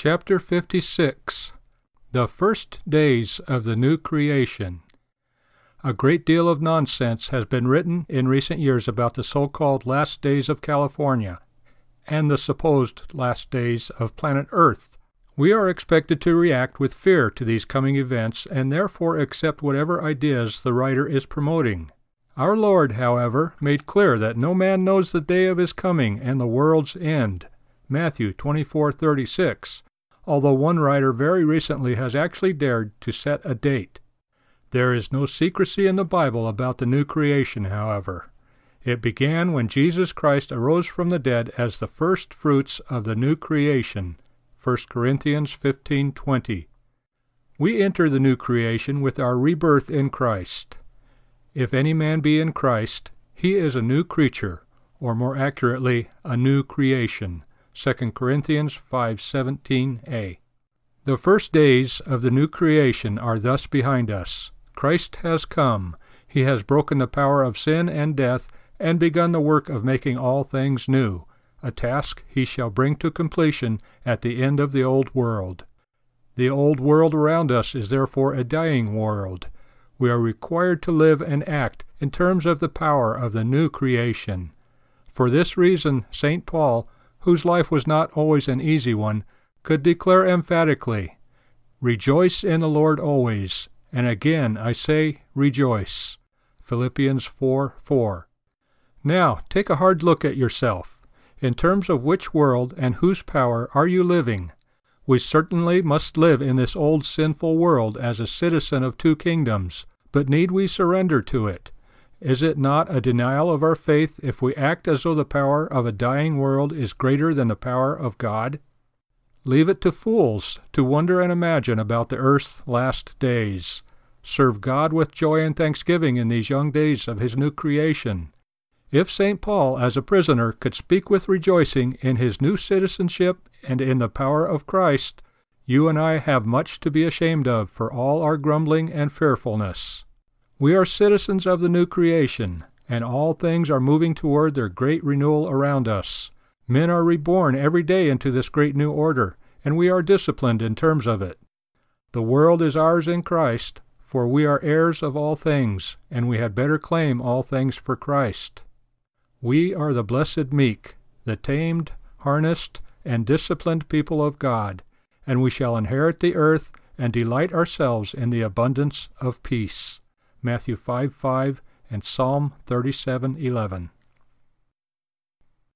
Chapter 56 The First Days of the New Creation. A great deal of nonsense has been written in recent years about the so called last days of California and the supposed last days of planet Earth. We are expected to react with fear to these coming events and therefore accept whatever ideas the writer is promoting. Our Lord, however, made clear that no man knows the day of his coming and the world's end. Matthew 24:36 although one writer very recently has actually dared to set a date. There is no secrecy in the Bible about the new creation, however. It began when Jesus Christ arose from the dead as the first fruits of the new creation. 1 Corinthians 15:20. We enter the new creation with our rebirth in Christ. If any man be in Christ, he is a new creature, or more accurately, a new creation. 2 Corinthians 5:17a. The first days of the new creation are thus behind us. Christ has come. He has broken the power of sin and death and begun the work of making all things new, a task he shall bring to completion at the end of the old world. The old world around us is therefore a dying world. We are required to live and act in terms of the power of the new creation. For this reason, St. Paul whose life was not always an easy one, could declare emphatically, Rejoice in the Lord always, and again I say, rejoice. Philippians 4 4. Now, take a hard look at yourself. In terms of which world and whose power are you living? We certainly must live in this old sinful world as a citizen of two kingdoms, but need we surrender to it? Is it not a denial of our faith if we act as though the power of a dying world is greater than the power of God? Leave it to fools to wonder and imagine about the earth's last days. Serve God with joy and thanksgiving in these young days of His new creation. If St. Paul, as a prisoner, could speak with rejoicing in his new citizenship and in the power of Christ, you and I have much to be ashamed of for all our grumbling and fearfulness. We are citizens of the new creation, and all things are moving toward their great renewal around us. Men are reborn every day into this great new order, and we are disciplined in terms of it. The world is ours in Christ, for we are heirs of all things, and we had better claim all things for Christ. We are the blessed meek, the tamed, harnessed, and disciplined people of God, and we shall inherit the earth and delight ourselves in the abundance of peace. Matthew 5 5, and Psalm thirty seven eleven.